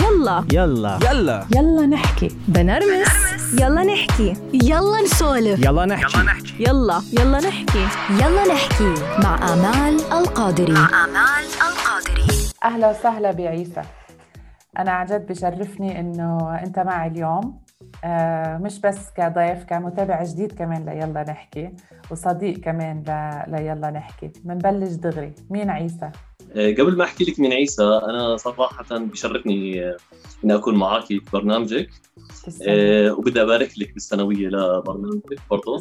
يلا. يلا. يلا. يلا نحكي. بنرمس. يلا نحكي. يلا نسولف. يلا نحكي. يلا يلا. نحكي. يلا نحكي. مع آمال القادري. آمال القادري. أهلا وسهلا بعيسى. أنا عن جد بشرفني إنه أنت معي اليوم. آه مش بس كضيف كمتابع جديد كمان ليلا نحكي وصديق كمان ل... ليلا نحكي. منبلش دغري. مين عيسى؟ آه، قبل ما أحكي لك من عيسى أنا صراحة بشرفني آه، إني أكون معك في برنامجك. آه، وبدي أبارك لك بالسنويه لبرنامجك برضه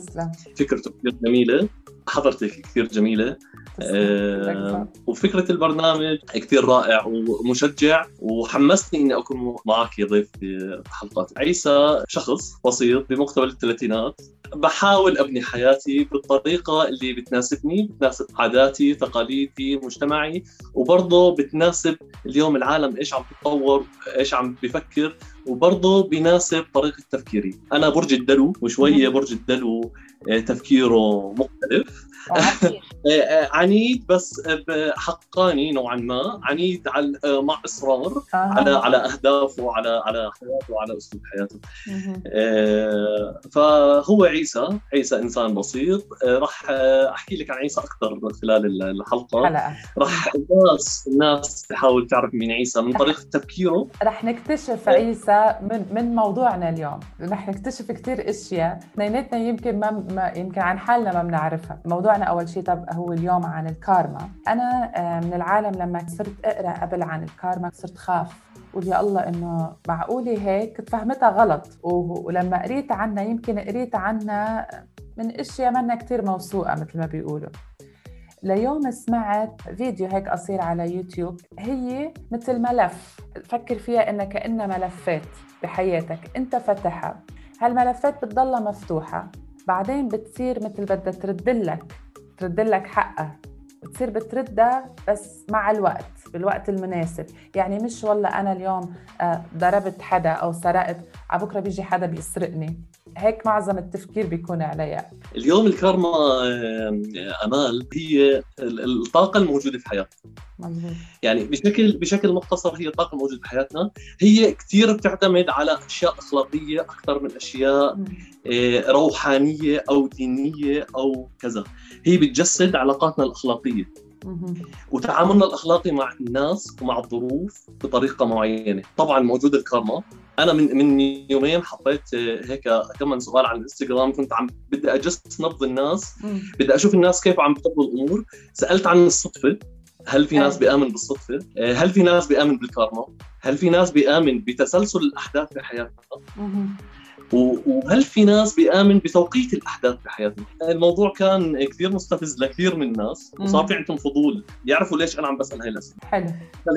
فكرته كثير جميلة. حضرتك كثير جميلة. آه، وفكرة البرنامج كثير رائع ومشجع وحمسني إني أكون معك ضيف في حلقات. عيسى شخص بسيط بمقتبل الثلاثينات. بحاول أبني حياتي بالطريقة اللي بتناسبني بتناسب عاداتي تقاليدي مجتمعي وبرضه بتناسب اليوم العالم إيش عم تتطور إيش عم بفكر. وبرضه بيناسب طريقة تفكيري. أنا برج الدلو وشوية برج الدلو آه، تفكيره مختلف. عنيد بس حقاني نوعا ما. عنيد على آه، مع إصرار آه. على على أهدافه على على حياته وعلى أسلوب حياته. آه، فهو عيسى عيسى إنسان بسيط. راح آه، أحكي لك عن عيسى أكثر خلال الحلقة. حلقة. راح الناس الناس تحاول تعرف مين عيسى من طريقة تفكيره. رح نكتشف عيسى من من موضوعنا اليوم. رح نكتشف كثير أشياء. اثنيناتنا يمكن ما, يمكن عن حالنا ما بنعرفها. موضوعنا أول شيء طب هو اليوم عن الكارما. أنا آه، من العالم لما صرت أقرأ قبل عن الكارما صرت خاف. قول يا الله إنه معقولة هيك؟ فهمتها غلط. ولما قريت عنها يمكن قريت عنها من أشياء منا كثير موثوقة مثل ما بيقولوا. ليوم سمعت فيديو هيك قصير على يوتيوب هي مثل ملف. فكر فيها انها كأنها ملفات بحياتك. أنت فتحها. هالملفات بتضلها مفتوحة. بعدين بتصير مثل بدها ترد لك ترد لك حقها بتصير بتردها بس مع الوقت بالوقت المناسب. يعني مش والله أنا اليوم آه، ضربت حدا أو سرقت على بكرة بيجي حدا بيسرقني. هيك معظم التفكير بيكون عليها. اليوم الكارما أمال هي ال- الطاقة الموجودة في حياتنا. يعني بشكل بشكل مختصر هي الطاقة الموجودة في حياتنا. هي كثير بتعتمد على أشياء أخلاقية أكثر من أشياء آه، روحانية أو دينية أو كذا. هي بتجسد علاقاتنا الأخلاقية. وتعاملنا الأخلاقي مع الناس ومع الظروف بطريقة معينة. طبعا موجود الكارما. أنا من من يومين حطيت هيك كمان سؤال على الإنستغرام كنت عم بدي اجس نبض الناس. بدي أشوف الناس كيف عم بتقبل الأمور. سألت عن الصدفة. هل في ناس. بيامن بالصدفة؟ آه، هل في ناس بيامن بالكارما؟ هل في ناس بيامن بتسلسل الأحداث في حياتنا؟ وهل في ناس بيآمن بتوقيت الأحداث في حياتنا الموضوع كان كثير مستفز لكثير من الناس. وصار في عندهم فضول يعرفوا ليش أنا عم بسأل هاي الأسئلة. حلو.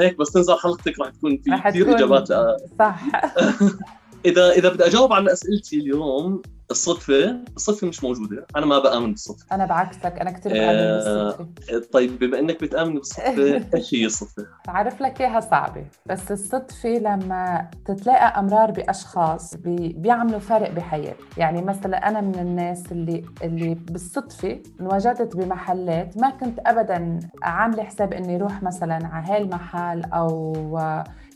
هيك بس تنزل حلقتك راح تكون في رح كثير ل- صح. اذا إذا بدي أجاوب على أسئلتي اليوم الصدفة الصدفة مش موجودة. أنا ما بآمن بالصدفة. أنا بعكسك أنا كثير بآمن آه، بالصدفة. طيب بما إنك بتآمن بالصدفة إيش هي الصدفة؟ بعرف لك إياها صعبة بس الصدفة لما تتلاقى أمرار بأشخاص بي بيعملوا فرق بحياتك يعني مثلا أنا من الناس اللي اللي بالصدفة انوجدت بمحلات ما كنت ابدا عاملة حساب إني أروح مثلا على هالمحل أو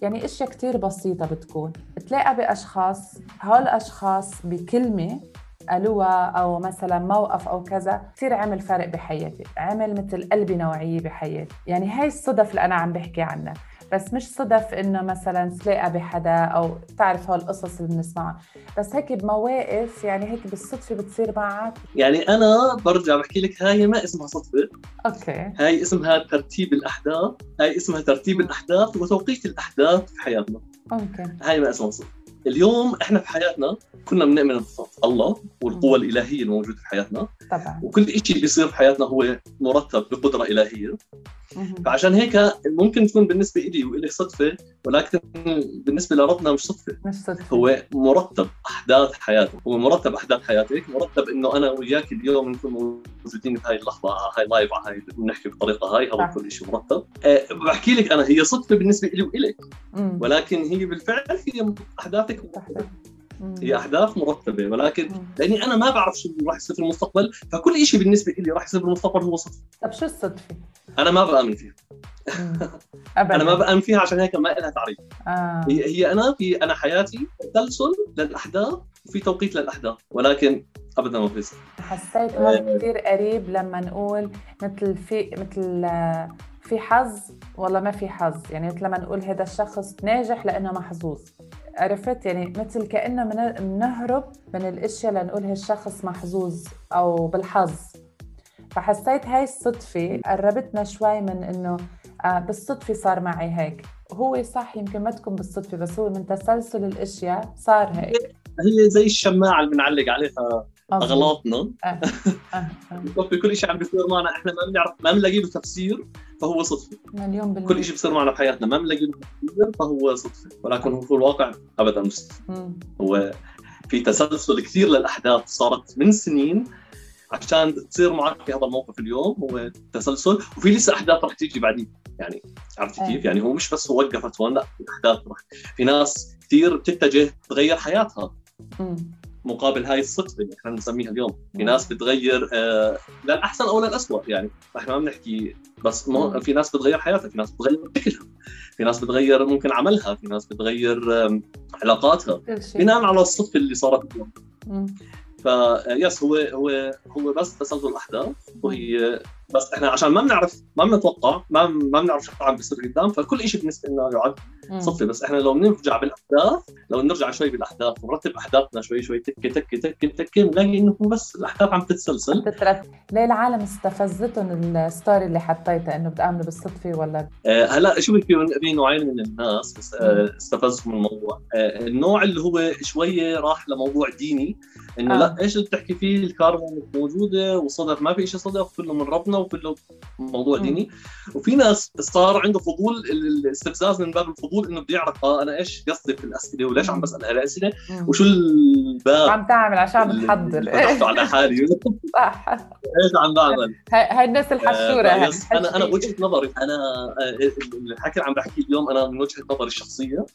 يعني إشياء كتير بسيطة بتكون. تلاقى بأشخاص هول الأشخاص بكلمة قالوها أو مثلا موقف أو كذا كثير عمل فرق بحياتي عمل مثل قلبي نوعية بحياتي. يعني هاي الصدف اللي أنا عم بحكي عنها. بس مش صدف إنه مثلا تلاقى بحدا أو تعرف هول القصص اللي بنسمعها. بس هيك بمواقف يعني هيك بالصدفة بتصير معك. يعني أنا برجع بحكي لك هاي ما اسمها صدفة. أوكي. هاي اسمها ترتيب الأحداث. هاي اسمها ترتيب الأحداث وتوقيت الأحداث في حياتنا. ممكن. هاي ما اسمها صدفة. اليوم إحنا في حياتنا كنا بنؤمن بالله والقوة الإلهية الموجودة في حياتنا. طبعا. وكل شيء بيصير في حياتنا هو مرتب بقدرة إلهية. فعشان هيك ممكن تكون بالنسبة إلي وإلك صدفة ولكن بالنسبة لربنا مش صدفة. مش صدفة. هو مرتب أحداث حياتك هو مرتب أحداث حياتك مرتب إنه أنا وياك اليوم نكون موجودين بهاي اللحظة على هاي live على هاي بنحكي بالطريقة هاي هذا. كل شيء مرتب. أه بحكي لك أنا هي صدفة بالنسبة لي وإلك. مم. ولكن هي بالفعل هي أحداثك. هي احداث مرتبة ولكن. لأني أنا ما بعرف شو راح يصير في المستقبل فكل شيء بالنسبة لي راح يصير بالمستقبل هو صدفة. طب شو الصدفة؟ أنا ما بآمن فيها. مم. ابدا. أنا ما بآمن فيها عشان هيك ما لها تعريف. آه. هي هي أنا في أنا حياتي تسلسل للاحداث وفي توقيت للاحداث ولكن ابدا ما في حسيت هون كثير قريب لما نقول مثل في مثل آه، في حظ والله ما في حظ؟ يعني مثل لما نقول هذا الشخص ناجح لأنه محظوظ. عرفت يعني مثل كانه من- بنهرب من الأشياء لنقول هالشخص محظوظ أو بالحظ فحسيت هاي الصدفة قربتنا شوي من إنه آه بالصدفة صار معي هيك هو صح يمكن ما تكون بالصدفة بس هو من تسلسل الأشياء صار هيك هي زي الشماعة اللي بنعلق عليها. أغلاطنا. آه. آه. بكفي كل شيء عم بيصير معنا إحنا ما بنعرف ما بنلاقي له تفسير فهو صدفة مليون بالمية كل شيء بيصير معنا بحياتنا ما بنلاقي له فهو صدفة ولكن هو في الواقع ابدا مش صدفة. مم. هو في تسلسل كثير للأحداث صارت من سنين عشان تصير معك في هذا الموقف اليوم هو تسلسل وفي لسه أحداث رح تيجي بعدين يعني عرفتي أيه. كيف؟ يعني هو مش بس وقفت هون لا في أحداث رح في ناس كثير بتتجه تغير حياتها مم. مقابل هاي الصدفة اللي إحنا بنسميها اليوم، في. ناس بتغير آه للأحسن أو للاسوء يعني إحنا ما بنحكي بس. في ناس بتغير حياتها، في ناس بتغير شكلها، في ناس بتغير ممكن عملها، في ناس بتغير آم، علاقاتها بناء على الصدفة اللي صارت اليوم. فيس هو هو هو بس تسلسل الاحداث وهي بس إحنا عشان ما بنعرف ما بنتوقع ما ما بنعرف شو عم بيصير قدام فكل شيء بالنسبة لنا يعد. صدفه بس إحنا لو بنرجع بالأحداث لو نرجع شوي بالأحداث ونرتب أحداثنا شوي شوي تك تك تك تك بنلاقي إنه بس الأحداث عم تتسلسل. تترتب ليه العالم استفزتهم الستوري اللي حطيتها إنه بتامنوا بالصدفة ولا؟ آه هلأ شو في نوعين من الناس بس آه استفزهم الموضوع. آه النوع اللي هو شوية راح لموضوع ديني إنه آه. لا إيش اللي بتحكي فيه؟ الكارما مش موجودة والصدف ما في شيء صدف كله من ربنا وكله موضوع مم. ديني. وفي ناس صار عنده فضول ال- الاستفزاز من باب الفضول إنه بده يعرف آه أنا إيش قصدي في الأسئلة وليش عم بسأل هالاسئله. وشو الباب عم تعمل عشان فتحته على حالي. صح. إيش عم بعمل؟ هاي الناس الحشورة. آه، أنا أنا بوجهه نظري أنا آه، الحكي اللي عم بحكيه اليوم أنا من وجهة نظري الشخصية.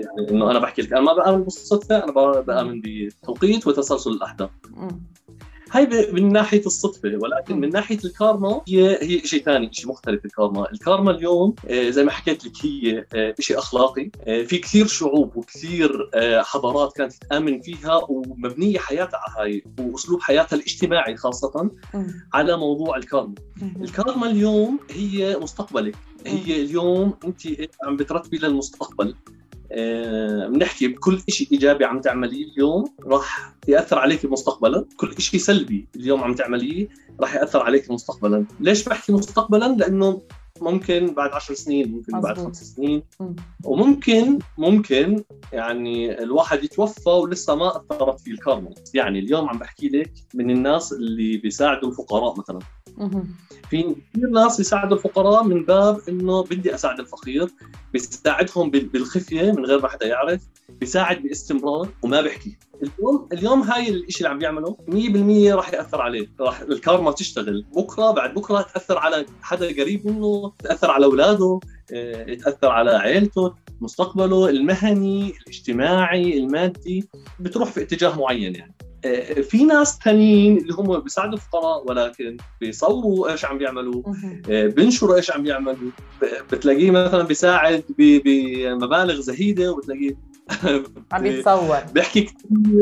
يعني إنه أنا بحكي لك أنا ما بأمن بالصدفة أنا بأمن بتوقيت وتسلسل الأحداث. هاي من ناحية الصدفة ولكن. من ناحية الكارما هي هي شيء ثاني شيء مختلف الكارما الكارما اليوم آه، زي ما حكيت لك هي آه، شيء أخلاقي آه، في كثير شعوب وكثير حضارات كانت تامن فيها ومبنية حياتها على هاي وأسلوب حياتها الاجتماعي خاصة. على موضوع الكارما. الكارما اليوم هي مستقبلك هي اليوم أنت عم بترتبي للمستقبل بنحكي بكل شيء إيجابي عم تعمليه اليوم راح يأثر عليك مستقبلا، كل شيء سلبي اليوم عم تعمليه راح يأثر عليك مستقبلا، ليش بحكي مستقبلا؟ لأنه ممكن بعد عشر سنين، ممكن بعد. خمس سنين، مم. وممكن ممكن يعني الواحد يتوفى ولسه ما أثرت فيه الكارما، يعني اليوم عم بحكي لك من الناس اللي بيساعدوا الفقراء مثلا،. في كثير ناس بيساعدوا الفقراء من باب إنه بدي أساعد الفقير بيساعدهم بال- بالخفية من غير ما حدا يعرف بيساعد باستمرار وما بيحكي. اليوم اليوم هاي الشيء اللي عم بيعمله 100% راح يأثر عليه. راح الكارما تشتغل. بكرة بعد بكرة تأثر على حدا قريب منه تأثر على أولاده آه، تأثر على عائلته مستقبله المهني الاجتماعي المادي. بتروح في اتجاه معين يعني. آه، في ناس ثانيين اللي هم بيساعدوا الفقراء ولكن بيصوروا إيش عم بيعملوا. آه، بينشروا إيش عم بيعملوا. بتلاقيه مثلا بيساعد بمبالغ زهيدة وبتلاقيه عم يتصور. بيحكي كثير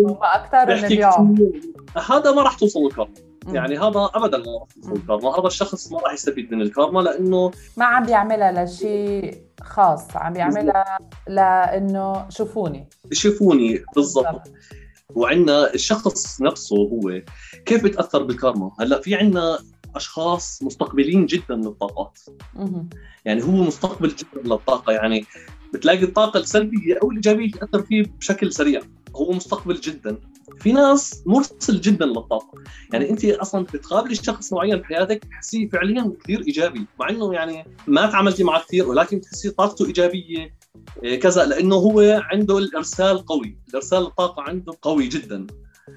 هم أكثر من بيحكي كثير هذا ما راح توصل الكارما. يعني هذا ابدا ما راح توصل. الكارما هذا الشخص ما راح يستفيد من الكارما لأنه ما عم بيعملها لشيء خاص. عم بيعملها لإنه شوفوني. شوفوني بالضبط. وعندنا الشخص نفسه هو كيف بتأثر بالكارما هلأ في عندنا أشخاص مستقبلين جدا للطاقات. يعني هو مستقبل جدا للطاقة. يعني بتلاقي الطاقه السلبيه أو الايجابيه تأثر فيه بشكل سريع. هو مستقبل جدا. في ناس مرسل جدا للطاقة. يعني أنت أصلا بتقابلي شخص معين بحياتك تحسيه فعليا كثير إيجابي مع إنه يعني ما تعاملتي معه كثير ولكن تحسي طاقته إيجابية إيه كذا لأنه هو عنده الإرسال قوي. الإرسال الطاقه عنده قوي جدا.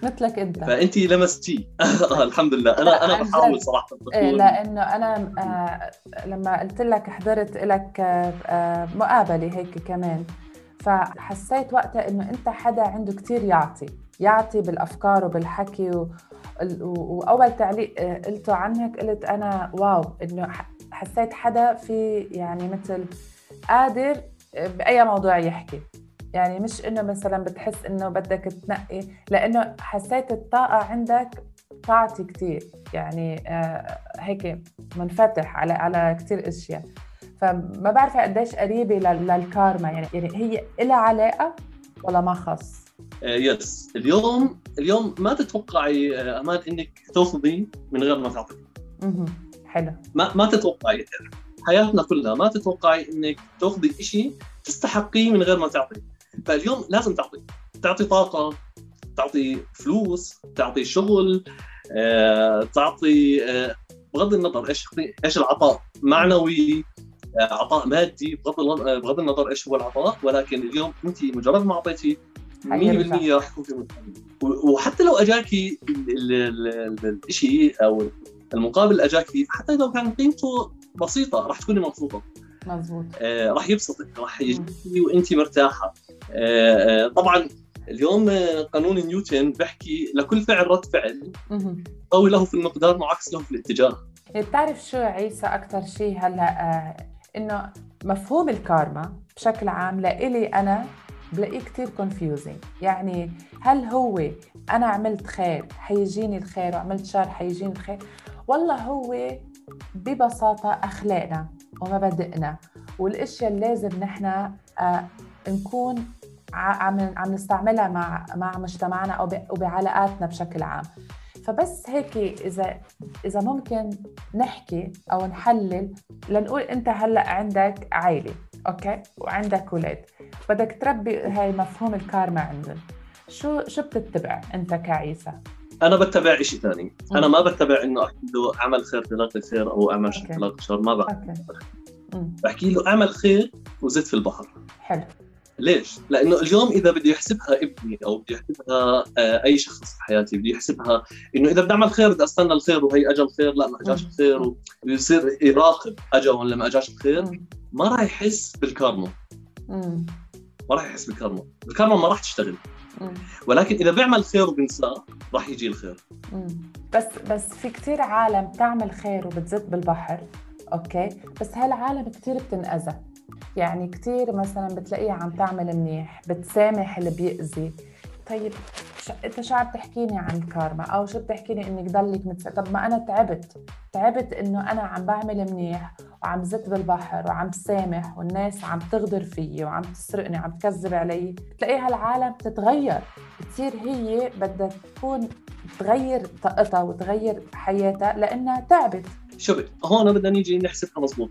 مثلك انت. فانت لمستيه. آه الحمد لله. أنا أنا بحاول. صراحة. إيه أكون- لأنه أنا آه لما قلت لك حضرت لك آه آه مقابلة هيك كمان فحسيت وقتها إنه أنت حدا عنده كتير يعطي يعطي بالأفكار وبالحكي و... وأول تعليق آه، قلته عنك قلت أنا واو إنه حسيت حدا في يعني مثل قادر بأي موضوع يحكي. يعني مش إنه مثلا بتحس إنه بدك تنقي لإنه حسيت الطاقة عندك تعطي كثير يعني آه هيك منفتح على على كثير أشياء. فما بعرف قديش قريبة للكارما. يعني يعني هي لها علاقة ولا ما خص؟ يس uh, اليوم اليوم ما تتوقعي uh, أمان إنك تاخذي من غير ما تعطي. أها حلو. ما ما تتوقعي. حياتنا كلها ما تتوقعي إنك تاخذي شيء تستحقيه من غير ما تعطي. فاليوم لازم تعطي تعطي طاقة تعطي فلوس تعطي شغل آه، تعطي آه، بغض النظر إيش إيش العطاء معنوي آه، عطاء مادي بغض بغض النظر إيش هو العطاء ولكن اليوم أنت مجرد ما أعطيتي 100% راح يكون في وحتى لو أجاكي الشيء أو المقابل أجاكي حتى لو كان قيمته بسيطة راح تكوني مبسوطة. مظبوط. آه راح يبسطك راح يجيكي وانت مرتاحة. آه آه طبعا اليوم قانون نيوتن بحكي لكل فعل رد فعل قوي له في المقدار معاكس له في الاتجاه. بتعرف شو عيسى أكثر شيء هلأ آه إنه مفهوم الكارما بشكل عام لإلي أنا بلاقيه كثير كونفيوزنج يعني هل هو أنا عملت خير حيجيني الخير وعملت شر حيجيني الخير؟ والله هو ببساطة أخلاقنا ومبادئنا والأشياء اللي لازم نحن آه نكون عم عم نستعملها مع مع مجتمعنا أو وبعلاقاتنا بشكل عام. فبس هيك إذا إذا ممكن نحكي أو نحلل لنقول أنت هلأ عندك عائله أوكي؟ وعندك أولاد بدك تربي هاي مفهوم الكارما عندهم. شو شو بتتبع أنت كعيسى؟ أنا بتبع شيء ثاني أنا ما بتبع إنه أحكي له أعمل خير تلاقي خير أو أعمل شر تلاقي شر ما بعمل بحكي له أعمل خير وزد في البحر. حلو. ليش؟ لأنه اليوم إذا بده يحسبها ابني أو بده يحسبها آه، أي شخص في حياتي بده يحسبها إنه إذا بدي أعمل خير بدي أستنى الخير وهي اجى الخير لا ما أجاش الخير ويصير يراقب اجى ولا ما أجاش الخير ما راح يحس بالكارما. ما راح يحس بالكارما. الكارما ما راح تشتغل. ولكن إذا بيعمل خير وبنساه راح يجي الخير. بس بس في كثير عالم تعمل خير وبتزت بالبحر أوكي؟ بس هالعالم كثير بتنأذى. يعني كثير مثلا بتلاقيها عم تعمل منيح بتسامح اللي بيأذي. طيب ش... انت شو عم تحكيني عن الكارما أو شو بتحكيني إنك ضلك متس... طب ما أنا تعبت تعبت إنه أنا عم بعمل منيح وعم زت بالبحر وعم سامح والناس عم تغدر فيي وعم تسرقني وعم تكذب علي بتلاقيها العالم بتتغير بتصير هي بدها تكون تغير طاقتها وتغير حياتها لأنها تعبت. شوفي هون بدنا نيجي نحسبها مضبوط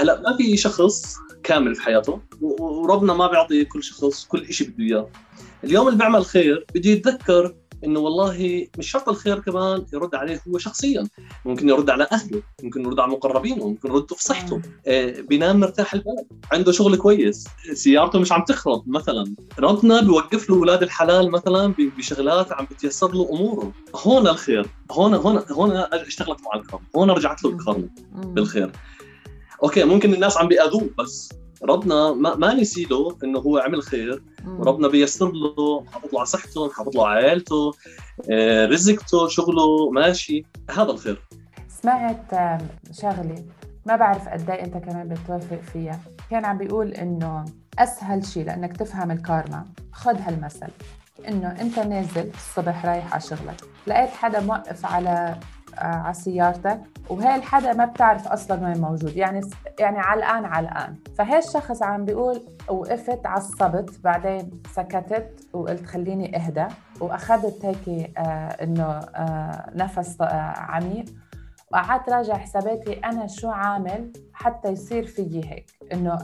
هلأ ما في شخص كامل في حياته وربنا ما بيعطي كل شخص كل شيء بده إياه. اليوم اللي بيعمل خير بده يتذكر إنه والله مش شرط الخير كمان يرد عليه هو شخصيا. ممكن يرد على أهله ممكن يرد على مقربينه ممكن يرد في صحته. آه بينام مرتاح البال عنده شغل كويس. سيارته مش عم تخرب مثلا. ربنا بيوقف له أولاد الحلال مثلا بشغلات عم بتيسر له أموره. هون الخير. هون هون هون اشتغلت مع الكرم. هون رجعت له الكرم بالخير. أوكي ممكن الناس عم بيأذوه بس. ربنا ما, ما نسي له إنه هو عمل خير وربنا بيسر له محافظ له على صحته محافظ له على عائلته آه، رزقته شغله ماشي هذا الخير. سمعت شغلة ما بعرف قد إيه أنت كمان بتوافق فيها. كان عم بيقول إنه أسهل شيء لأنك تفهم الكارما. خذ هالمثل. إنه أنت نازل الصبح رايح على شغلك. لقيت حدا موقف على على سيارتك وهي الحدا ما بتعرف أصلا وين موجود. يعني يعني علقان علقان فهي الشخص عم بيقول وقفت عصبت بعدين سكتت وقلت خليني أهدى. وأخذت هيك آه إنه آه نفس آه عميق. وقعدت راجع حساباتي أنا شو عامل حتى يصير فيي هيك. إنه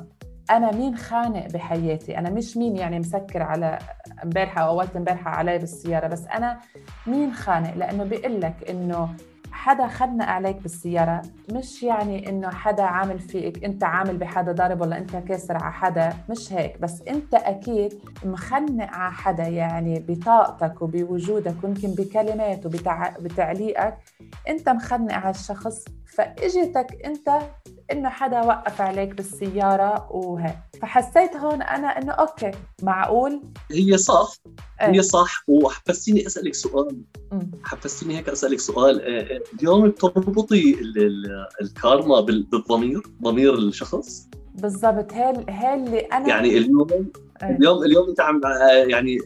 أنا مين خانق بحياتي؟ أنا مش مين يعني مسكر على امبارحة أو اول امبارحة علي بالسيارة بس أنا مين خانق؟ لأنه بيقول لك إنه حدا خدنا عليك بالسيارة مش يعني إنه حدا عامل فيك أنت عامل بحدا ضارب ولا أنت كاسر على حدا مش هيك بس أنت أكيد مخنق على حدا يعني بطاقتك وبوجودك ويمكن بكلمات وبتعليقك أنت مخنق على الشخص فاجتك انت انه حدا وقف عليك بالسيارة وهيك فحسيت هون أنا إنه أوكي معقول؟ هي صح إيه. هي صح. وحبستيني أسألك سؤال. حبستيني هيك أسألك سؤال. آه، آه، اليوم بتربطي ال- ال- الكارما بال- بالضمير ضمير الشخص؟ بالضبط. هي هي اللي أنا يعني اليوم إيه. اليوم اليوم أنت عم آه، يعني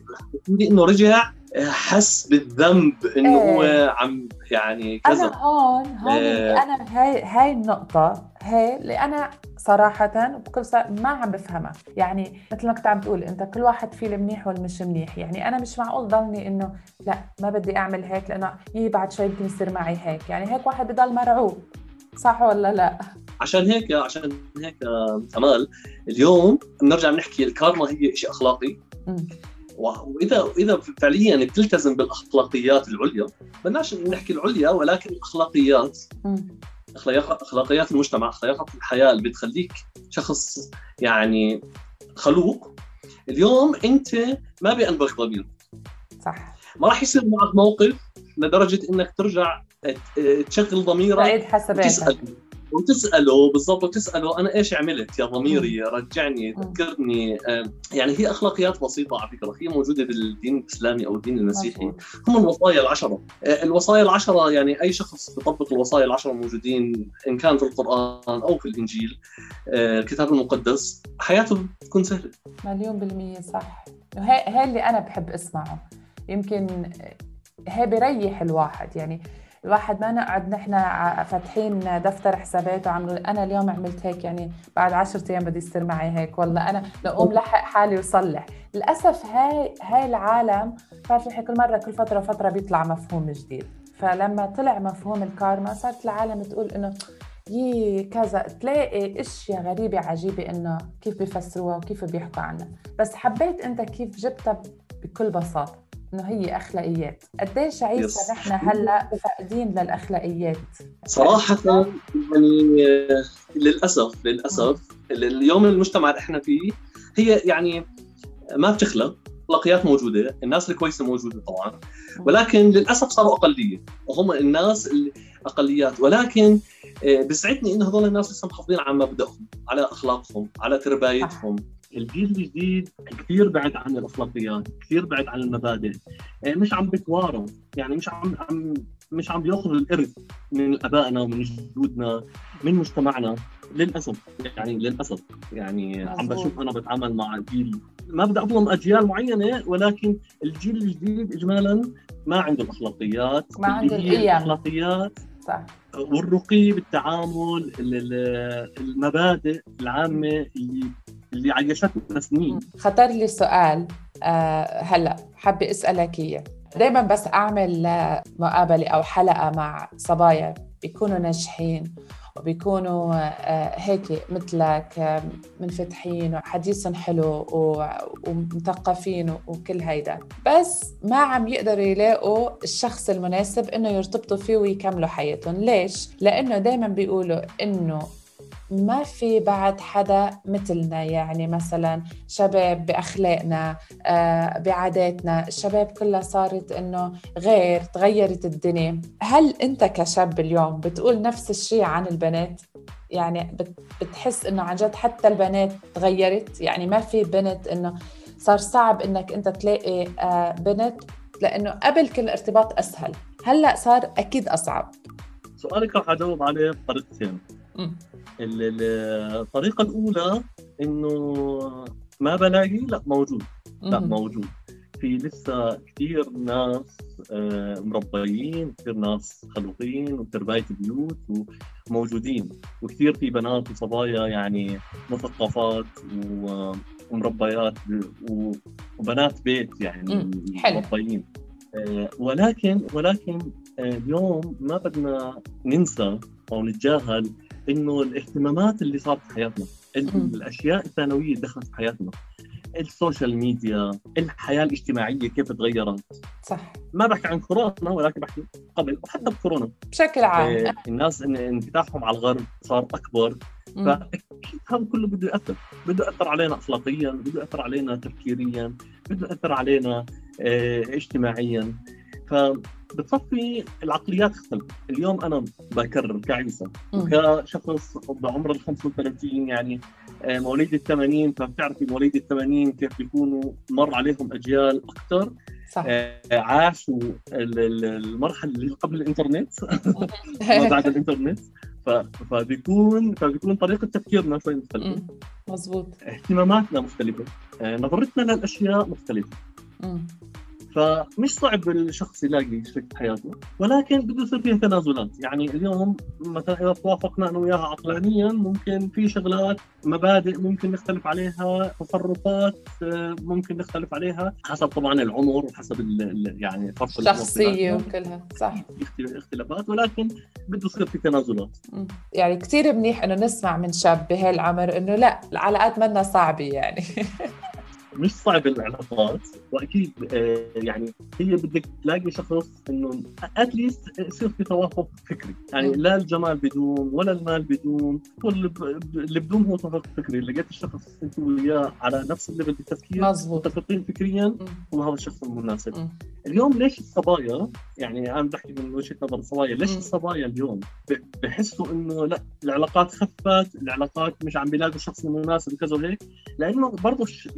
حكيتي إنه رجع حس بالذنب إنه إيه. هو عم يعني كذا. أنا هون هون آه. أنا هاي هاي النقطة هي اللي أنا صراحة بكل صراحة ما عم بفهمها، يعني مثل ما كنت عم تقول أنت كل واحد فيه المنيح والمش منيح، يعني أنا مش معقول ضلني إنه لا ما بدي أعمل هيك لأنه يي بعد شوي يمكن يصير معي هيك، يعني هيك واحد بضل مرعوب. صح ولا لا؟ عشان هيك عشان هيك امال اليوم بنرجع بنحكي الكارما هي شيء أخلاقي. وإذا اذا فعليا بتلتزم بالأخلاقيات العليا بدناش نحكي العليا ولكن الأخلاقيات. أخلاقيات المجتمع أخلاقيات الحياة اللي بتخليك شخص يعني خلوق. اليوم أنت ما بينبغ ضمير. صح. ما راح يصير معك موقف لدرجة إنك ترجع تشغل ضميرك حساباتك وتساله بالضبط وتساله أنا إيش عملت؟ يا ضميري رجعني. ذكرني. آه، يعني هي أخلاقيات بسيطة على فكرة هي موجودة بالدين الإسلامي أو الدين المسيحي. هم الوصايا العشرة. آه، الوصايا العشرة يعني أي شخص بيطبق الوصايا العشرة موجودين إن كان في القرآن أو في الإنجيل آه، الكتاب المقدس حياته بتكون سهلة. مليون بالمية صح. وهي هي اللي أنا بحب أسمعه. يمكن هي بريح الواحد. يعني الواحد ما نقعد نحن فاتحين دفتر حسابات وعملوا أنا اليوم عملت هيك يعني بعد عشرة أيام بدي يصير معي هيك والله أنا لأقوم لحق حالي وصلح. للأسف هاي هاي العالم إحنا كل مرة كل فترة وفترة بيطلع مفهوم جديد. فلما طلع مفهوم الكارما صارت العالم تقول إنه يي كذا تلاقي أشياء غريبة عجيبة إنه كيف بيفسروها وكيف بيحكوا عنها. بس حبيت أنت كيف جبتها بكل بساطة. إنه هي أخلاقيات. قديش عيسى يس. نحن هلأ فاقدين للأخلاقيات؟ صراحة يعني للأسف للأسف اليوم المجتمع اللي إحنا فيه هي يعني ما بتخلق أخلاقيات موجودة، الناس الكويسة موجودة طبعا، ولكن للأسف صاروا أقلية، وهم الناس الاقليات، ولكن آه، بيسعدني إنه هذول الناس لسه محافظين على مبدأهم، على أخلاقهم، على تربايتهم. الجيل الجديد كثير بعد عن الاخلاقيات، كثير بعد عن المبادئ، آه، مش عم بتوارث، يعني مش عم عم مش عم بيأخذ الإرث من آبائنا ومن جدودنا من مجتمعنا للأسف يعني للأسف يعني عم. بشوف أنا بتعامل مع جيل ما بدي أظلم أجيال معينة ولكن الجيل الجديد اجمالا ما عنده الاخلاقيات ما عنده. الاخلاقيات صح والرقي بالتعامل ال- ال- المبادئ العامة اللي اللي عيشتنا سنين. خطر لي سؤال. آه هلا حابة أسألك إياه. دائما بس أعمل مقابلة أو حلقة مع صبايا. بيكونوا ناجحين وبيكونوا آه، هيك مثلك آه، منفتحين وحديثهم حلو ومثقفين وكل هيدا. بس ما عم يقدروا يلاقوا الشخص المناسب إنه يرتبطوا فيه ويكملوا حياتهم. ليش؟ لأنه دائما بيقولوا إنه ما في بعد حدا مثلنا يعني مثلا شباب بأخلاقنا آه، بعاداتنا الشباب كلها صارت إنه غير تغيرت الدنيا. هل أنت كشاب اليوم بتقول نفس الشيء عن البنات؟ يعني بت- بتحس إنه عن جد حتى البنات تغيرت؟ يعني ما في بنت إنه صار صعب إنك أنت تلاقي آه، بنت لإنه قبل كل ارتباط أسهل. هلأ صار أكيد أصعب. سؤالك راح أجاوب عليه بطريقتين. الطريقة الأولى إنه ما بلاقي؟ لا موجود. لا. موجود. في لسه كثير ناس آه، مربيين كثير ناس خلوقين وترباية بيوت وموجودين. وكثير في بنات وصبايا يعني مثقفات ومربيات وبنات بيت يعني حلو. مربيين. آه، ولكن ولكن آه، اليوم ما بدنا ننسى أو نتجاهل إنه الاهتمامات اللي صارت في حياتنا. الأشياء الثانوية دخلت في حياتنا السوشيال ميديا الحياة الاجتماعية كيف تغيرت؟ صح. ما بحكي عن كورونا ولكن بحكي قبل وحتى بكورونا. بشكل عام. آه، الناس إن انفتاحهم على الغرب صار أكبر. فأكيد هذا كله بده يأثر. بده يأثر علينا اخلاقيا بده يأثر علينا تفكيريا بده يأثر علينا آه، اجتماعيا. ف بتصفي العقليات اختلفت. اليوم أنا بكرر كعيسى مم. وكشخص بعمر ال 35 يعني آه، مواليد ال 80 فبتعرفي مواليد ال 80 كيف بيكونوا مر عليهم أجيال أكثر صح. عاشوا ال- ال- المرحلة اللي قبل الإنترنت. ما بعد الإنترنت. فبيكون فبيكون طريقة تفكيرنا شوي مختلفة. مزبوط اهتماماتنا مختلفة. آه، نظرتنا للأشياء مختلفة. مم. فمش صعب الشخص يلاقي شريك حياته ولكن بده يصير فيها تنازلات يعني اليوم مثلا إذا توافقنا أنا وياها عقلانيا ممكن في شغلات مبادئ ممكن نختلف عليها تصرفات آه، ممكن نختلف عليها حسب طبعا العمر وحسب ال- يعني فرق بيناتنا. وكلها صح اختلافات ولكن بده يصير في تنازلات. يعني كثير منيح إنه نسمع من شاب بهالعمر إنه لا العلاقات منا صعبة يعني مش صعب العلاقات وأكيد آه، يعني هي بدك تلاقي شخص إنه at least يصير في توافق فكري يعني. لا الجمال بدوم ولا المال بدوم كل اللي ب- اللي بدوم هو توافق فكري لقيت الشخص انت وياه على نفس ال level بالتفكير متفقين فكريا. هو هذا الشخص المناسب. اليوم ليش الصبايا يعني أنا بحكي من وجهة نظر الصبايا ليش. الصبايا اليوم بحسوا إنه لا العلاقات خفت العلاقات مش عم بيلاقوا الشخص المناسب وكذا وهيك لأنه برضه الش-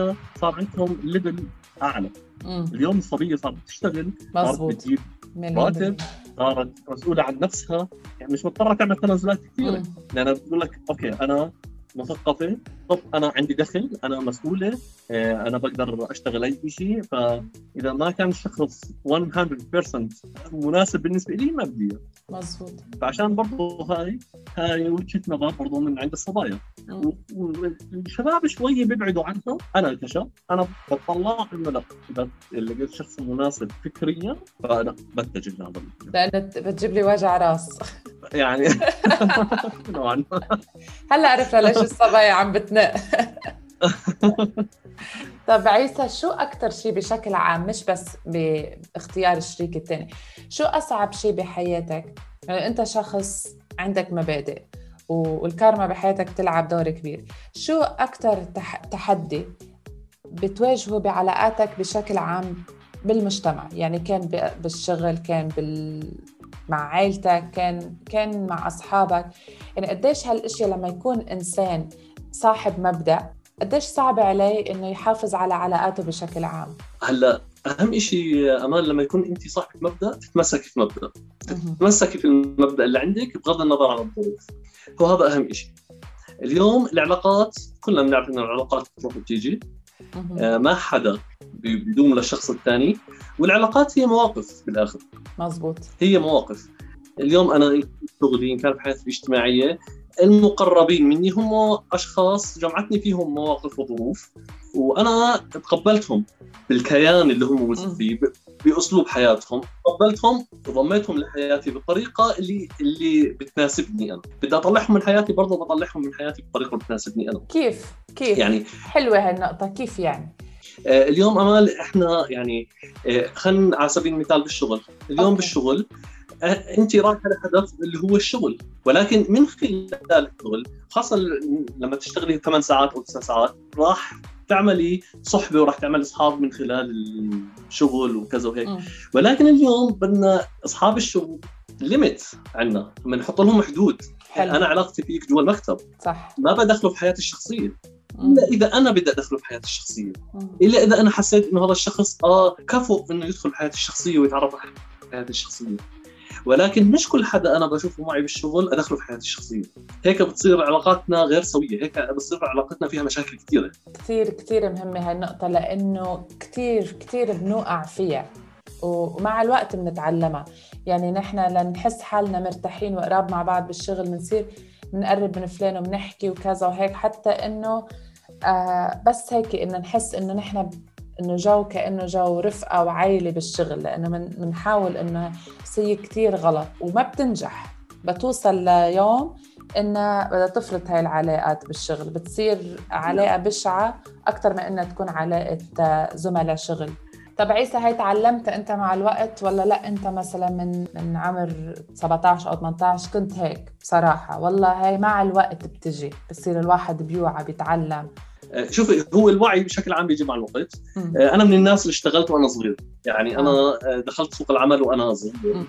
الصبايا صار عندهم level أعلى مم. اليوم الصبية صارت تشتغل صارت بتجيب راتب. صارت مسؤولة عن نفسها يعني مش مضطرة تعمل تنازلات كثيرة. لأن بتقول لك okay أنا مثقفة طب أنا عندي دخل أنا مسؤولة آه، أنا بقدر أشتغل أي شيء فإذا ما كان الشخص 100% مناسب بالنسبة لي ما بدي. مزبوط فعشان برضه هاي هاي وجهة نظر برضه من عند الصبايا. و- والشباب شوي بيبعدوا عنها أنا كشاب أنا بطلع إنه لا اذا لقيت الشخص المناسب فكريا فأنا بتجه لهذا لأنه بت- بتجيب لي وجع راس. يعني نوعا هلا عرفنا ليش الصبايا عم بتنق. طب عيسى شو أكثر شيء بشكل عام مش بس باختيار الشريك الثاني شو أصعب شيء بحياتك؟ يعني أنت شخص عندك مبادئ والكارما بحياتك تلعب دور كبير. شو أكثر تح... تحدي بتواجهه بعلاقاتك بشكل عام بالمجتمع؟ يعني كان بالشغل كان بال... مع عائلتك كان كان مع أصحابك. يعني قديش هالاشياء لما يكون إنسان صاحب مبدأ قديش صعب عليه إنه يحافظ على علاقاته بشكل عام؟ هلا أهم شيء أمان لما يكون انت صاحبة مبدأ تتمسكي في مبدأ. مهم. تمسكي في المبدأ اللي عندك بغض النظر عن الظروف. هو هذا أهم شيء اليوم العلاقات كلنا بنعرف إن العلاقات بتروح وبتيجي مهم. آه، ما حدا بي- بيدوم للشخص الثاني. والعلاقات هي مواقف بالاخر مزبوط. هي مواقف. اليوم أنا شغلي إن كان في حياتي الاجتماعية المقربين مني هم أشخاص جمعتني فيهم مواقف وظروف وأنا تقبلتهم بالكيان اللي هم موجود فيه بأسلوب حياتهم. تقبلتهم وضميتهم لحياتي بالطريقة اللي اللي بتناسبني أنا. بدي أطلعهم من حياتي برضه بطلعهم من حياتي بالطريقة اللي بتناسبني أنا. كيف؟ كيف؟ يعني حلوة هالنقطة كيف يعني؟ آه، اليوم أمال إحنا يعني آه، خلينا على سبيل المثال بالشغل. اليوم okay. okay. بالشغل آه، انت رايحة لهدف اللي هو الشغل. ولكن من خلال الشغل خاصة لما تشتغلي 8 ساعات أو 9 ساعات راح تعملي صحبة وراح تعمل أصحاب من خلال الشغل وكذا وهيك. ولكن اليوم بدنا أصحاب الشغل limit عندنا بنحط لهم حدود. حلو. أنا علاقتي فيك جوا المكتب. صح. ما بدخله في حياتي الشخصية. إلا إذا أنا بدي أدخله في حياتي الشخصية. إلا إذا أنا حسيت إنه هذا الشخص آه كفؤ إنه يدخل بحياتي الشخصية ويتعرف على حياتي الشخصية. ولكن مش كل حدا أنا بشوفه معي بالشغل أدخله في حياتي الشخصية. هيك بتصير علاقاتنا غير سوية هيك بتصير علاقتنا فيها مشاكل كثيرة. كثير كثير مهمة هالنقطة لأنه كثير كثير بنوقع فيها ومع الوقت بنتعلمها. يعني نحن لنحس حالنا مرتاحين وقراب مع بعض بالشغل بنصير بنقرب من فلان وبنحكي وكذا وهيك حتى إنه آه بس هيك إنه نحس إنه نحن إنه جو كأنه جو رفقة وعائله بالشغل لأنه بنحاول إنه شيء كثير غلط وما بتنجح. بتوصل ليوم انها بدها تفرط هاي العلاقات بالشغل بتصير علاقة بشعة أكثر من إنها تكون علاقة آه، زملاء شغل. طب عيسى هاي تعلمت أنت مع الوقت ولا لأ؟ أنت مثلا من من عمر 17 أو 18 كنت هيك بصراحة. والله هاي مع الوقت بتجي بصير الواحد بيوعى بيتعلم. شوفي هو الوعي بشكل عام بيجي مع الوقت. آه، أنا من الناس اللي اشتغلت وأنا صغير. يعني أنا آه. آه، دخلت سوق العمل وأنا صغير.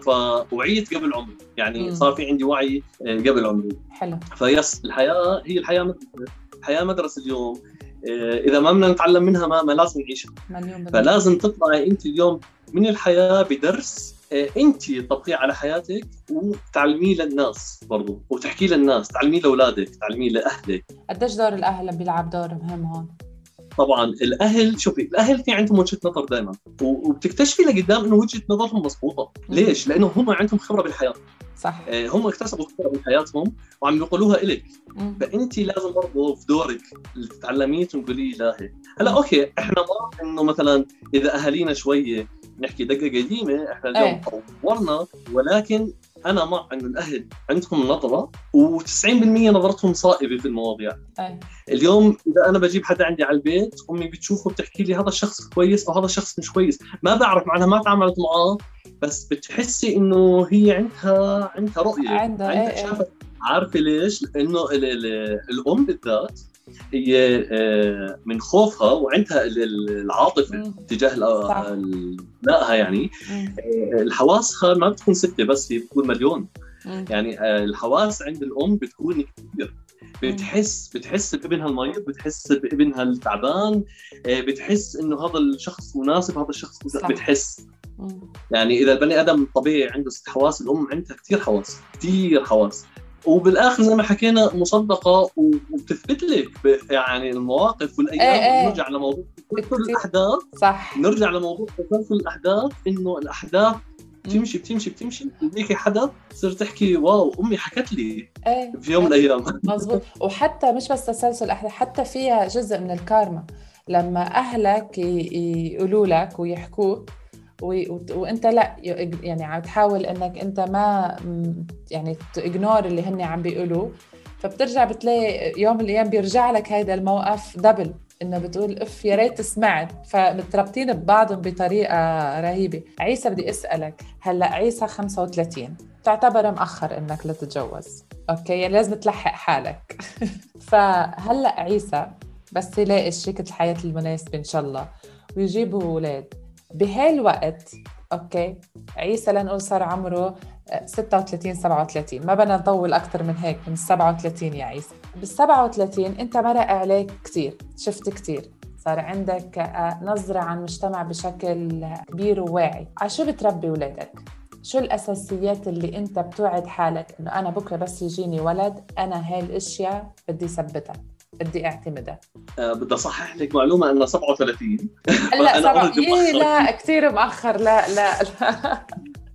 فوعيت قبل عمري. يعني. صار في عندي وعي آه، قبل عمري. حلو. فيس الحياة هي الحياة الحياة مدرسة اليوم. آه، إذا ما بدنا نتعلم منها ما, ما لازم نعيشها. فلازم تطلعي أنت اليوم من الحياة بدرس آه، انت تطبقيه على حياتك وتعلميه للناس برضو وتحكيه للناس تعلميه لأولادك تعلميه لأهلك. قديش دور الأهل بيلعب دور مهم هون؟ طبعا الأهل شوفي الأهل في عندهم وجهة نظر دائما وبتكتشفي لقدام إنه وجهة نظرهم مضبوطة. ليش؟ لأنه هم عندهم خبرة بالحياة. صح. آه، هم اكتسبوا خبرة بحياتهم وعم يقولوها مم. فأنت لازم برضه في دورك اللي تتعلميه تقولي لا هيك هلا أوكي إحنا مع إنه مثلا إذا أهالينا شوية نحكي دقة قديمة إحنا اليوم إيه. طورنا ولكن أنا مع انه الأهل عندهم نظرة و90% نظرتهم صائبة في المواضيع إيه اليوم إذا أنا بجيب حدا عندي على البيت أمي بتشوفه بتحكي لي هذا الشخص كويس أو هذا الشخص مش كويس ما بعرف معناها ما تعاملت معاه بس بتحسي إنه هي عندها عندها رؤية عندها، عندها إيه، إيه. شافت عارفة ليش؟ لأنه ال- ال- الأم بالذات هي آه، من خوفها وعندها ال- ال- العاطفة. تجاه. أبنائها يعني. آه، الحواسها ما بتكون ستة بس هي بتكون مليون. يعني آه، الحواس عند الأم بتكون كثير بتحس بتحس بابنها المريض بتحس بابنها التعبان بتحس إنه هذا الشخص مناسب هذا الشخص صح. بتحس. يعني إذا البني آدم طبيعي عنده ست حواس الأم عندها كثير حواس كثير حواس وبالآخر زي ما حكينا مصدقة وبتثبت لك يعني المواقف والأيام. إيه إيه. نرجع لموضوع تسلسل. الأحداث. صح. نرجع لموضوع تسلسل الأحداث إنه الأحداث بتمشي بتمشي بتمشي. بيجيكي حدث تصير تحكي واو أمي حكت لي. إيه. في يوم من الأيام. مزبوط وحتى مش بس تسلسل احداث حتى فيها جزء من الكارما. لما أهلك يقولوا لك ويحكوك وانت لا يعني عم تحاول إنك انت ما يعني تاجنور اللي هن عم بيقولوه. فبترجع بتلاقي يوم من الأيام بيرجع لك هذا الموقف double إنه بتقول إف يا ريت سمعت فمتربطين ببعضهم بطريقة رهيبة. عيسى بدي أسألك هلأ عيسى 35 تعتبر مأخر إنك لا تتجوز أوكي يعني لازم تلحق حالك. فهلأ عيسى بس يلاقي شريكة الحياة المناسبة إن شاء الله ويجيبوا أولاد. بهالوقت أوكي عيسى لنقول صار عمره آه، 36 37 ما بدنا نطول أكثر من هيك من 37 يا عيسى. بال 37 أنت مرق عليك كثير شفت كثير صار عندك آه، نظرة عن المجتمع بشكل كبير وواعي. على شو بتربي ولادك؟ شو الأساسيات اللي أنت بتوعد حالك إنه أنا بكرة بس يجيني ولد؟ أنا هاي الأشياء بدي ثبتها. بدي أعتمدها آه، بدي اصحح لك معلومة انه 37 هلا سبع already إيه. لا كثير مؤخر لا لا, لا.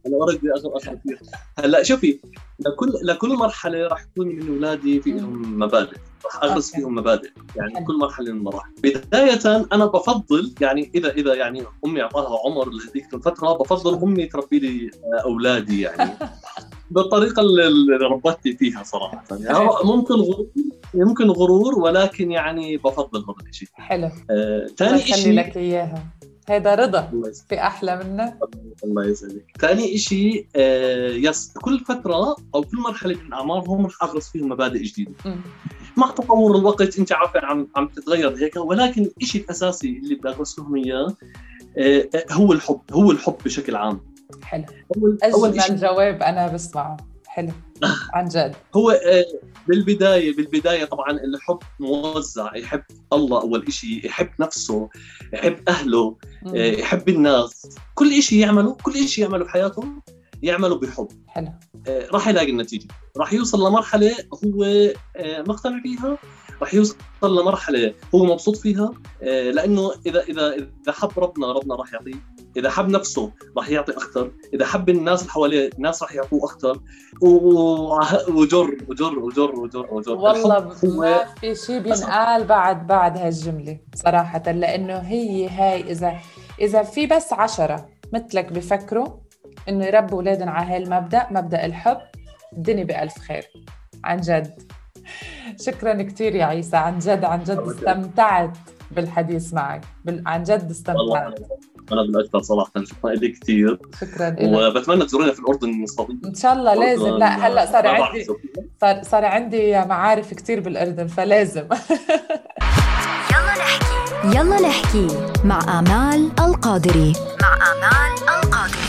أنا اوريدي اخر أخر كثير هلأ شوفي لكل لكل مرحلة راح يكون من أولادي فيهم مبادئ. راح اغرس. فيهم مبادئ. يعني. كل مرحلة من المراحل. بداية أنا بفضل يعني اذا إذا يعني أمي أعطاها عمر لهذيك الفترة بفضل أمي تربي لي آه، أولادي يعني. بالطريقة اللي ربتني فيها صراحة. يعني ممكن غرور ممكن غرور ولكن يعني بفضل هذا الشيء حلو آه، ثاني يخلي شيء لك إياها هيدا رضا. في أحلى منه الله يسعدك. ثاني شيء آه يس كل فترة أو كل مرحلة من اعمارهم رح أغرس فيهم مبادئ جديدة. مع تطور الوقت أنت عارفه عم عم تتغير هيك ولكن الشيء الأساسي اللي بدي أغرس لهم إياه آه آه، هو الحب هو الحب بشكل عام. حلو اول أجمل شيء جواب أنا بسمعه حلو. عن جد. هو آه، بالبداية بالبداية طبعا الحب موزع يحب الله أول شيء يحب نفسه يحب أهله مم. آه، يحب الناس. كل شيء يعمله كل شيء يعمله بحياته يعمله بحب. حلو. آه، راح يلاقي النتيجة. راح يوصل لمرحلة هو مقتنع فيها. راح يوصل لمرحلة هو مبسوط فيها لأنه إذا إذا إذا حب ربنا ربنا راح يعطيه. إذا حب نفسه راح يعطي أكثر إذا حب الناس اللي حواليه الناس راح يعطوه أكثر و- وجر وجر وجر وجر وجر. والله ما في شيء بينقال بعد بعد هالجملة صراحة لأنه هي هاي إذا إذا في بس عشرة مثلك بفكروا إنه يربوا أولادهم على هالمبدأ مبدأ الحب الدنيا بألف خير. عن جد. شكرا كثير يا عيسى عن جد عن جد استمتعت بالحديث معك. عن جد والله استمتعت أنا بالاكثر صراحة شكرا لك كثير شكرا لك وبتمنى تزورينا في الأردن مستضيف إن شاء الله لازم. لا هلأ صار عندي صار صار عندي معارف كثير بالأردن فلازم. يلا نحكي مع آمال القادري. مع آمال القادري.